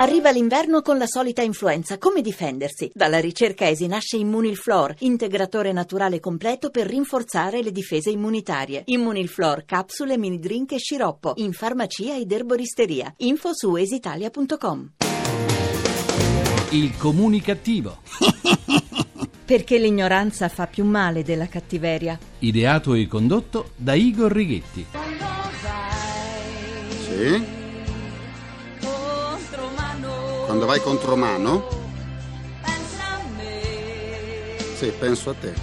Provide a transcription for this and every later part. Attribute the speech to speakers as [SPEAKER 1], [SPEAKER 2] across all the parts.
[SPEAKER 1] Arriva l'inverno con la solita influenza. Come difendersi? Dalla ricerca ESI nasce Immunilflor, integratore naturale completo per rinforzare le difese immunitarie. Immunilflor, capsule, mini drink e sciroppo. In farmacia ed erboristeria. Info su esitalia.com.
[SPEAKER 2] Il comunicativo.
[SPEAKER 1] Perché l'ignoranza fa più male della cattiveria.
[SPEAKER 2] Ideato e condotto da Igor Righetti.
[SPEAKER 3] Sì? Quando vai contro mano? Sì, penso a te.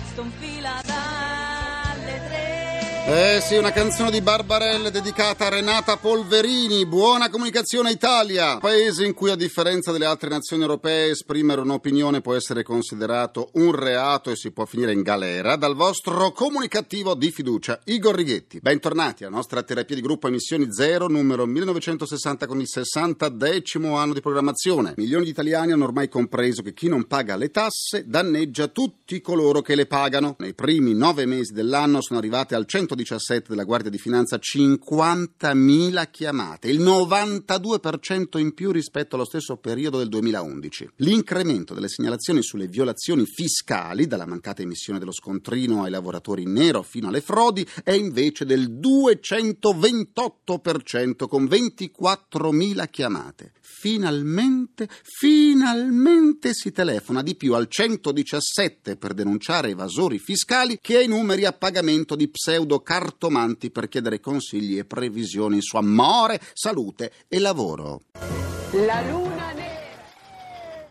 [SPEAKER 3] Eh sì, una canzone di Barbarelle dedicata a Renata Polverini. Buona comunicazione Italia! Paese in cui, a differenza delle altre nazioni europee, esprimere un'opinione può essere considerato un reato e si può finire in galera. Dal vostro comunicativo di fiducia, Igor Righetti. Bentornati alla nostra terapia di gruppo Emissioni Zero, numero 1960 con il 60 decimo anno di programmazione. Milioni di italiani hanno ormai compreso che chi non paga le tasse danneggia tutti coloro che le pagano. Nei primi nove mesi dell'anno sono arrivate al 100 117 della Guardia di Finanza 50.000 chiamate, il 92% in più rispetto allo stesso periodo del 2011. L'incremento delle segnalazioni sulle violazioni fiscali, dalla mancata emissione dello scontrino ai lavoratori in nero fino alle frodi, è invece del 228% con 24.000 chiamate. Finalmente, finalmente si telefona di più al 117 per denunciare evasori fiscali che ai numeri a pagamento di pseudo cartomanti per chiedere consigli e previsioni su amore, salute e lavoro.
[SPEAKER 4] La luna.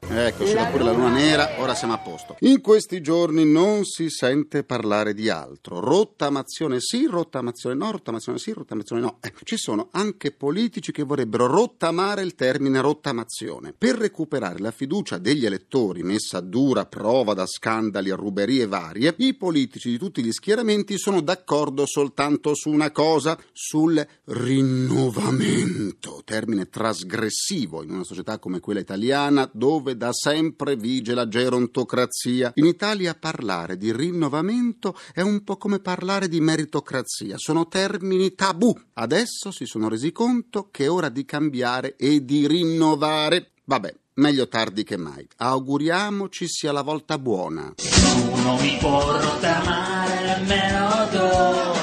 [SPEAKER 3] Ecco, c'era pure la luna nera, ora siamo a posto. In questi giorni non si sente parlare di altro. Rottamazione sì, rottamazione no, rottamazione sì, rottamazione no. Ecco, ci sono anche politici che vorrebbero rottamare il termine rottamazione per recuperare la fiducia degli elettori messa a dura prova da scandali e ruberie varie. I politici di tutti gli schieramenti sono d'accordo soltanto su una cosa, sul rinnovamento, termine trasgressivo in una società come quella italiana dove da sempre vige la gerontocrazia. In Italia parlare di rinnovamento è un po' come parlare di meritocrazia, sono termini tabù. Adesso si sono resi conto che è ora di cambiare e di rinnovare. Vabbè, meglio tardi che mai. Auguriamoci sia la volta buona.
[SPEAKER 5] Nessuno mi rottamare nemmeno tu. Col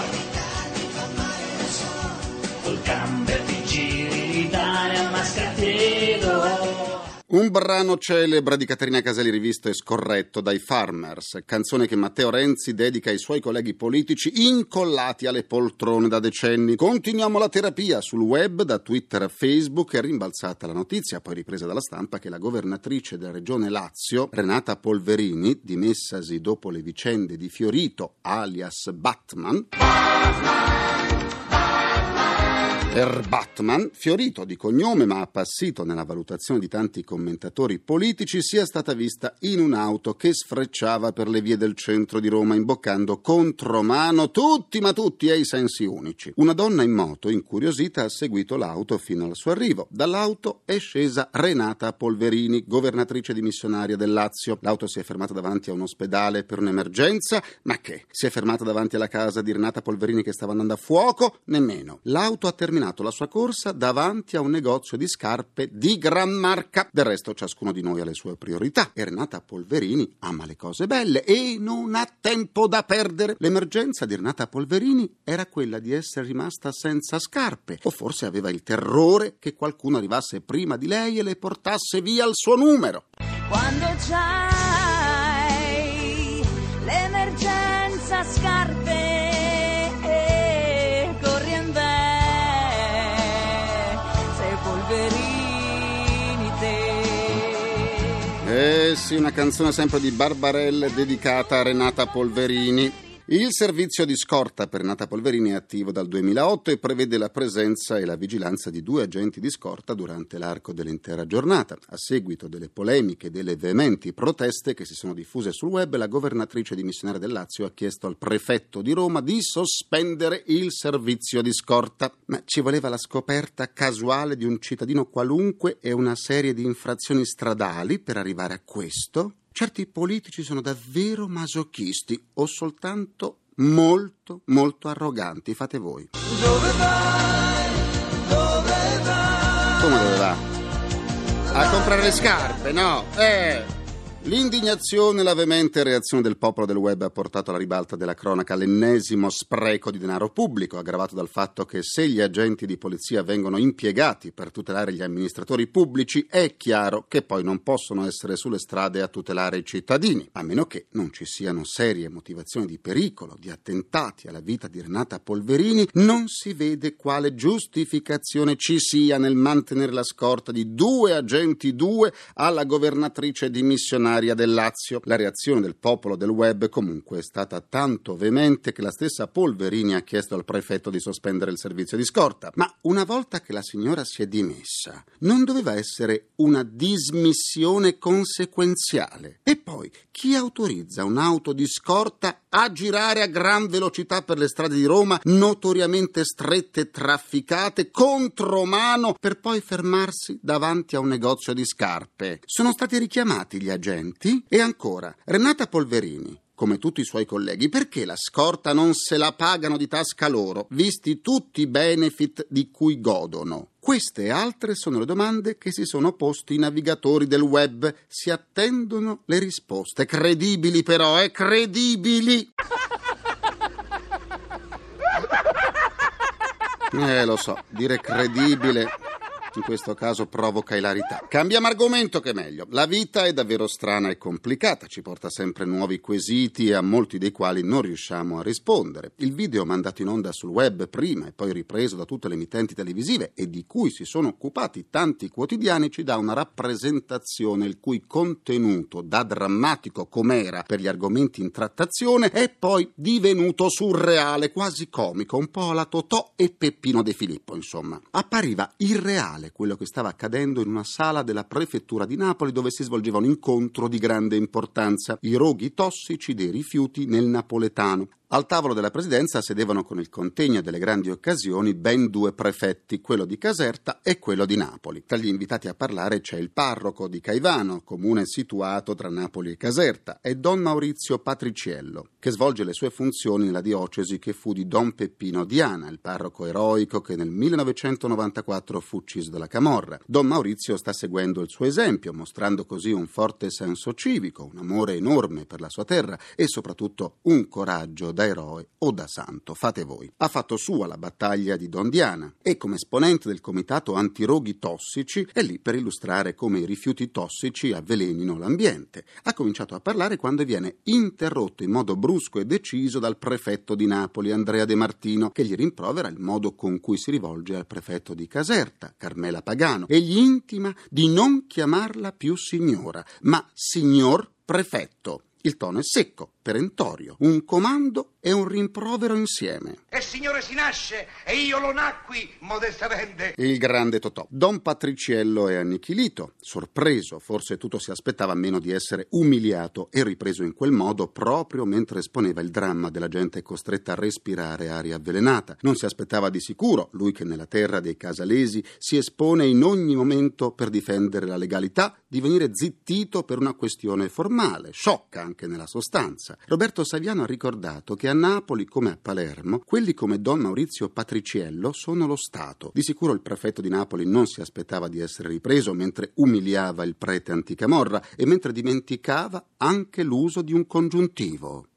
[SPEAKER 3] Un brano celebre di Caterina Caselli rivisto e scorretto dai Farmers, canzone che Matteo Renzi dedica ai suoi colleghi politici incollati alle poltrone da decenni. Continuiamo la terapia sul web, da Twitter a Facebook, è rimbalzata la notizia, poi ripresa dalla stampa, che la governatrice della regione Lazio, Renata Polverini, dimessasi dopo le vicende di Fiorito, alias Batman, Per Batman, fiorito di cognome ma appassito nella valutazione di tanti commentatori politici, sia stata vista in un'auto che sfrecciava per le vie del centro di Roma imboccando contromano tutti ma tutti ai sensi unici. Una donna in moto, incuriosita, ha seguito l'auto fino al suo arrivo. Dall'auto è scesa Renata Polverini, governatrice dimissionaria del Lazio. L'auto si è fermata davanti a un ospedale per un'emergenza, ma che? Si è fermata davanti alla casa di Renata Polverini che stava andando a fuoco? Nemmeno. L'auto ha terminato la sua corsa davanti a un negozio di scarpe di gran marca. Del resto ciascuno di noi ha le sue priorità. E Renata Polverini ama le cose belle e non ha tempo da perdere. L'emergenza di Renata Polverini era quella di essere rimasta senza scarpe. O forse aveva il terrore che qualcuno arrivasse prima di lei e le portasse via il suo numero.
[SPEAKER 4] Quando c'hai l'emergenza scarpe,
[SPEAKER 3] sì, una canzone sempre di Barbarelle dedicata a Renata Polverini. Il servizio di scorta per Renata Polverini è attivo dal 2008 e prevede la presenza e la vigilanza di due agenti di scorta durante l'arco dell'intera giornata. A seguito delle polemiche e delle veementi proteste che si sono diffuse sul web, la governatrice dimissionaria del Lazio ha chiesto al prefetto di Roma di sospendere il servizio di scorta. Ma ci voleva la scoperta casuale di un cittadino qualunque e una serie di infrazioni stradali per arrivare a questo? Certi politici sono davvero masochisti o soltanto molto, molto arroganti. Fate voi.
[SPEAKER 4] Dove vai? Dove vai?
[SPEAKER 3] Come dove va? A comprare le scarpe, no? Eh. L'indignazione e la veemente reazione del popolo del web ha portato alla ribalta della cronaca l'ennesimo spreco di denaro pubblico, aggravato dal fatto che se gli agenti di polizia vengono impiegati per tutelare gli amministratori pubblici, è chiaro che poi non possono essere sulle strade a tutelare i cittadini, a meno che non ci siano serie motivazioni di pericolo, di attentati alla vita di Renata Polverini, non si vede quale giustificazione ci sia nel mantenere la scorta di due agenti due alla governatrice dimissionaria del Lazio. La reazione del popolo del web comunque è stata tanto veemente che la stessa Polverini ha chiesto al prefetto di sospendere il servizio di scorta. Ma una volta che la signora si è dimessa, non doveva essere una dismissione conseguenziale. E poi, chi autorizza un'auto di scorta a girare a gran velocità per le strade di Roma, notoriamente strette e trafficate, contromano, per poi fermarsi davanti a un negozio di scarpe? Sono stati richiamati gli agenti studenti? E ancora, Renata Polverini, come tutti i suoi colleghi, perché la scorta non se la pagano di tasca loro, visti tutti i benefit di cui godono? Queste e altre sono le domande che si sono posti i navigatori del web. Si attendono le risposte. Credibili però, eh? Credibili! Eh, lo so, dire credibile in questo caso provoca ilarità. Cambiamo argomento che è meglio. La vita è davvero strana e complicata, ci porta sempre nuovi quesiti a molti dei quali non riusciamo a rispondere. Il video mandato in onda sul web prima e poi ripreso da tutte le emittenti televisive e di cui si sono occupati tanti quotidiani ci dà una rappresentazione il cui contenuto, da drammatico com'era per gli argomenti in trattazione, è poi divenuto surreale, quasi comico, un po' alla Totò e Peppino De Filippo, insomma. Appariva irreale reale quello che stava accadendo in una sala della prefettura di Napoli dove si svolgeva un incontro di grande importanza, i roghi tossici dei rifiuti nel napoletano. Al tavolo della presidenza sedevano con il contegno delle grandi occasioni ben due prefetti, quello di Caserta e quello di Napoli. Tra gli invitati a parlare c'è il parroco di Caivano, comune situato tra Napoli e Caserta, e Don Maurizio Patriciello, che svolge le sue funzioni nella diocesi che fu di Don Peppino Diana, il parroco eroico che nel 1994 fu ucciso dalla Camorra. Don Maurizio sta seguendo il suo esempio, mostrando così un forte senso civico, un amore enorme per la sua terra e soprattutto un coraggio da eroe o da santo, fate voi. Ha fatto sua la battaglia di Don Diana e come esponente del comitato antiroghi tossici è lì per illustrare come i rifiuti tossici avvelenino l'ambiente. Ha cominciato a parlare quando viene interrotto in modo brusco e deciso dal prefetto di Napoli, Andrea De Martino, che gli rimprovera il modo con cui si rivolge al prefetto di Caserta, Carmela Pagano, e gli intima di non chiamarla più signora, ma signor prefetto. Il tono è secco, perentorio, un comando e un rimprovero insieme.
[SPEAKER 6] E signore si nasce e io lo nacqui modestamente.
[SPEAKER 3] Il grande Totò. Don Patriciello è annichilito, sorpreso, forse tutto si aspettava meno di essere umiliato e ripreso in quel modo proprio mentre esponeva il dramma della gente costretta a respirare aria avvelenata. Non si aspettava di sicuro, lui che nella terra dei casalesi si espone in ogni momento per difendere la legalità, di venire zittito per una questione formale, sciocca anche nella sostanza. Roberto Saviano ha ricordato che a Napoli come a Palermo, quelli come Don Maurizio Patriciello sono lo Stato. Di sicuro il prefetto di Napoli non si aspettava di essere ripreso mentre umiliava il prete anticamorra e mentre dimenticava anche l'uso di un congiuntivo.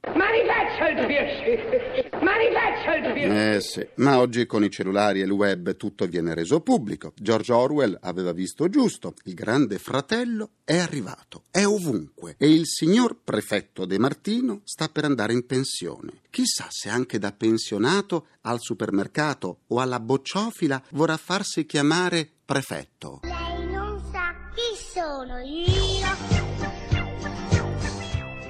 [SPEAKER 3] Eh sì, ma oggi con i cellulari e il web tutto viene reso pubblico. George Orwell aveva visto giusto, il grande fratello è arrivato, è ovunque e il signor prefetto De Martino sta per andare in pensione. Chissà se anche da pensionato al supermercato o alla bocciofila vorrà farsi chiamare prefetto.
[SPEAKER 7] Lei non sa chi sono io.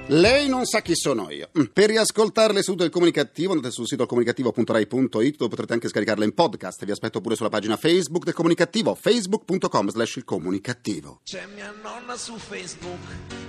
[SPEAKER 3] Lei non sa chi sono io. Mm. Per riascoltare le sedute del comunicativo andate sul sito comunicativo.rai.it dove potrete anche scaricarle in podcast. Vi aspetto pure sulla pagina Facebook del comunicativo, facebook.com slash il comunicativo.
[SPEAKER 8] C'è mia nonna su Facebook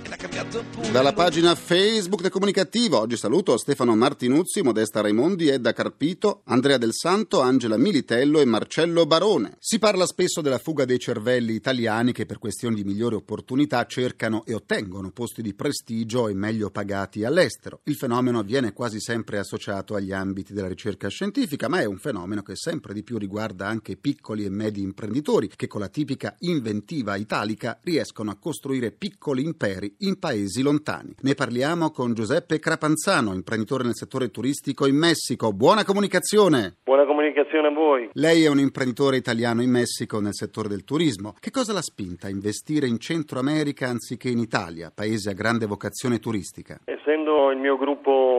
[SPEAKER 8] e l'ha cambiato pure.
[SPEAKER 3] Dalla pagina Facebook del comunicativo oggi saluto Stefano Martinuzzi, Modesta Raimondi, Edda Carpito, Andrea Del Santo, Angela Militello e Marcello Barone. Si parla spesso della fuga dei cervelli italiani che per questioni di migliori opportunità cercano e ottengono posti di prestigio e meglio pagati all'estero. Il fenomeno viene quasi sempre associato agli ambiti della ricerca scientifica, ma è un fenomeno che sempre di più riguarda anche piccoli e medi imprenditori che con la tipica inventiva italica riescono a costruire piccoli imperi in paesi lontani. Ne parliamo con Giuseppe Crapanzano, imprenditore nel settore turistico in Messico. Buona comunicazione!
[SPEAKER 9] Buona comunicazione a voi.
[SPEAKER 3] Lei è un imprenditore italiano in Messico nel settore del turismo. Che cosa l'ha spinta a investire in Centro America anziché in Italia, paese a grande vocazione turistica?
[SPEAKER 9] Essendo il mio gruppo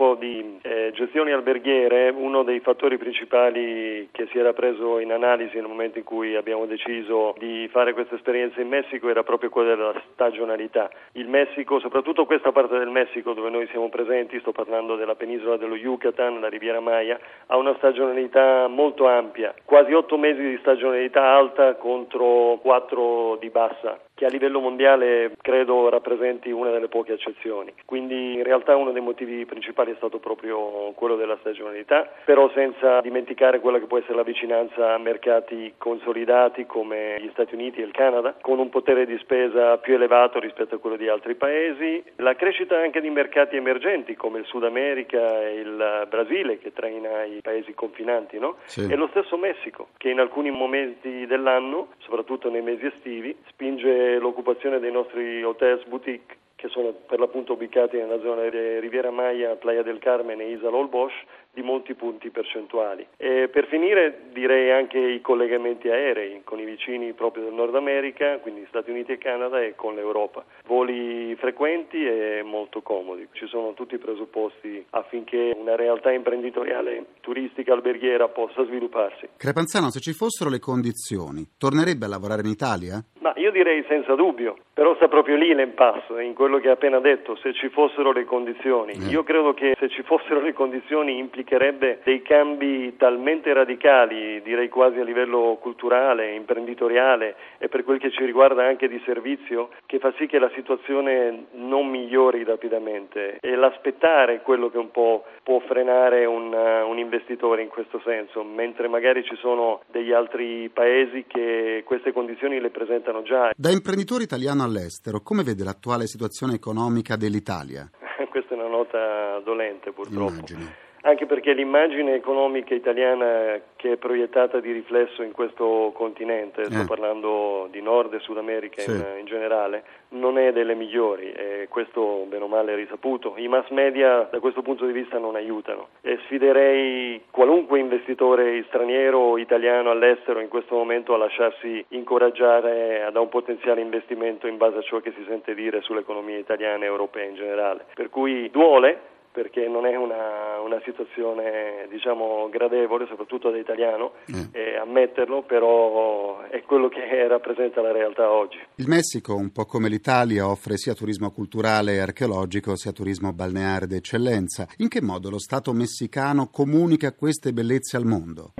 [SPEAKER 9] gruppo di eh, gestioni alberghiere, uno dei fattori principali che si era preso in analisi nel momento in cui abbiamo deciso di fare questa esperienza in Messico era proprio quella della stagionalità. Il Messico, soprattutto questa parte del Messico dove noi siamo presenti, sto parlando della penisola dello Yucatan, la Riviera Maya, ha una stagionalità molto ampia, quasi otto mesi di stagionalità alta contro quattro di bassa che a livello mondiale credo rappresenti una delle poche eccezioni. Quindi in realtà uno dei motivi principali è stato proprio quello della stagionalità, però senza dimenticare quella che può essere la vicinanza a mercati consolidati come gli Stati Uniti e il Canada, con un potere di spesa più elevato rispetto a quello di altri paesi, la crescita anche di mercati emergenti come il Sud America e il Brasile che traina i paesi confinanti, no?
[SPEAKER 3] Sì.
[SPEAKER 9] e lo stesso Messico che in alcuni momenti dell'anno, soprattutto nei mesi estivi, spinge l'occupazione dei nostri hotels boutique che sono per l'appunto ubicati nella zona di Riviera Maya, Playa del Carmen e Isla Ol Bosch, di molti punti percentuali. E per finire direi anche i collegamenti aerei con i vicini proprio del Nord America, quindi Stati Uniti e Canada e con l'Europa. Voli frequenti e molto comodi. Ci sono tutti i presupposti affinché una realtà imprenditoriale turistica alberghiera possa svilupparsi.
[SPEAKER 3] Crepanzano, se ci fossero le condizioni, tornerebbe a lavorare in Italia?
[SPEAKER 9] Ma io direi senza dubbio, però sta proprio lì l'impasse, in quello che ha appena detto, se ci fossero le condizioni.
[SPEAKER 3] Eh.
[SPEAKER 9] Io credo che se ci fossero le condizioni implicherebbe dei cambi talmente radicali, direi quasi a livello culturale, imprenditoriale e per quel che ci riguarda anche di servizio, che fa sì che la situazione non migliori rapidamente e l'aspettare è quello che un po' può frenare un, un investitore in questo senso, mentre magari ci sono degli altri paesi che queste condizioni le presentano già.
[SPEAKER 3] Da imprenditore italiano all'estero, come vede l'attuale situazione economica dell'Italia?
[SPEAKER 9] Questa è una nota dolente purtroppo.
[SPEAKER 3] Immagino.
[SPEAKER 9] Anche perché l'immagine economica italiana che è proiettata di riflesso in questo continente, sto
[SPEAKER 3] Eh.
[SPEAKER 9] parlando di Nord e Sud America
[SPEAKER 3] Sì.
[SPEAKER 9] in, in generale, non è delle migliori e questo bene o male è risaputo. I mass media da questo punto di vista non aiutano e sfiderei qualunque investitore straniero o italiano all'estero in questo momento a lasciarsi incoraggiare da un potenziale investimento in base a ciò che si sente dire sull'economia italiana e europea in generale. Per cui duole perché non è una, una situazione diciamo gradevole soprattutto da italiano
[SPEAKER 3] Eh.
[SPEAKER 9] eh, ammetterlo però è quello che rappresenta la realtà oggi
[SPEAKER 3] Il Messico, un po' come l'Italia, offre sia turismo culturale e archeologico sia turismo balneare d'eccellenza. In che modo lo Stato messicano comunica queste bellezze al mondo?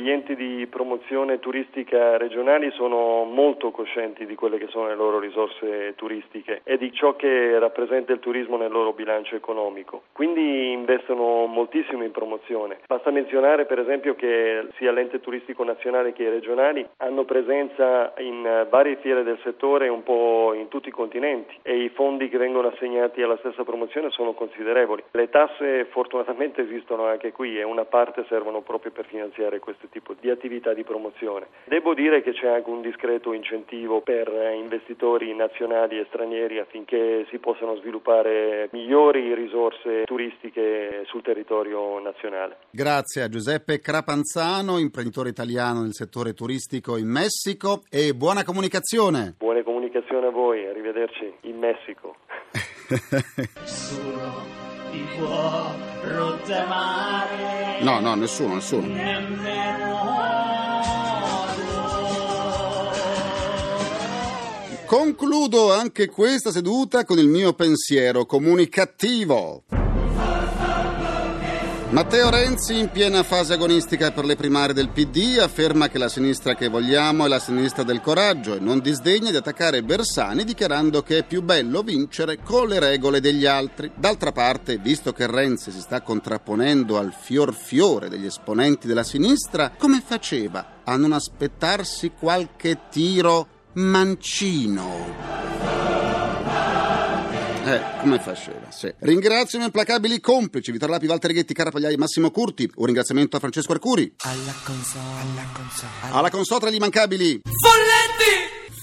[SPEAKER 9] Gli enti di promozione turistica regionali sono molto coscienti di quelle che sono le loro risorse turistiche e di ciò che rappresenta il turismo nel loro bilancio economico. Quindi investono moltissimo in promozione. Basta menzionare per esempio che sia l'ente turistico nazionale che i regionali hanno presenza in varie fiere del settore un po' in tutti i continenti e i fondi che vengono assegnati alla stessa promozione sono considerevoli. Le tasse fortunatamente esistono anche qui e una parte servono proprio per finanziare questo tipo di attività di promozione. Devo dire che c'è anche un discreto incentivo per eh, investitori nazionali e stranieri affinché si possano sviluppare migliori risorse turistiche sul territorio nazionale.
[SPEAKER 3] Grazie a Giuseppe Crapanzano, imprenditore italiano nel settore turistico in Messico e buona comunicazione.
[SPEAKER 9] Buone comunicazioni a voi, arrivederci in Messico.
[SPEAKER 5] Nessuno ti può rottamare.
[SPEAKER 3] No, no, nessuno, nessuno. Concludo anche questa seduta con il mio pensiero comunicativo. Matteo Renzi, in piena fase agonistica per le primarie del PD, afferma che la sinistra che vogliamo è la sinistra del coraggio e non disdegna di attaccare Bersani dichiarando che è più bello vincere con le regole degli altri. D'altra parte, visto che Renzi si sta contrapponendo al fior fiore degli esponenti della sinistra, come faceva a non aspettarsi qualche tiro mancino? Eh, come faceva, sì. Ringrazio i miei implacabili complici, Vittorio Lapi, Walter Righetti, Cara Pagliai, Massimo Curti. Un ringraziamento a Francesco Arcuri.
[SPEAKER 8] Alla console, alla console.
[SPEAKER 3] Alla console tra gli immancabili.
[SPEAKER 8] Folletti!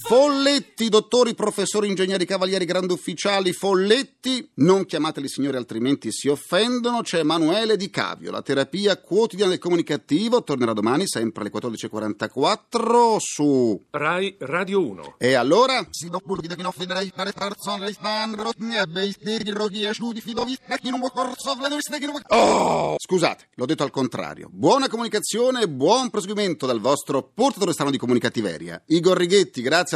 [SPEAKER 3] Folletti, dottori, professori, ingegneri, cavalieri, grandi ufficiali, Folletti. Non chiamateli signori, altrimenti si offendono. C'è Emanuele Di Cavio. La terapia quotidiana del comunicativo tornerà domani, sempre alle 14.44 su...
[SPEAKER 10] Rai Radio 1.
[SPEAKER 3] E allora? Oh, scusate, l'ho detto al contrario. Buona comunicazione e buon proseguimento dal vostro portatore strano di comunicativeria. Igor Righetti, grazie,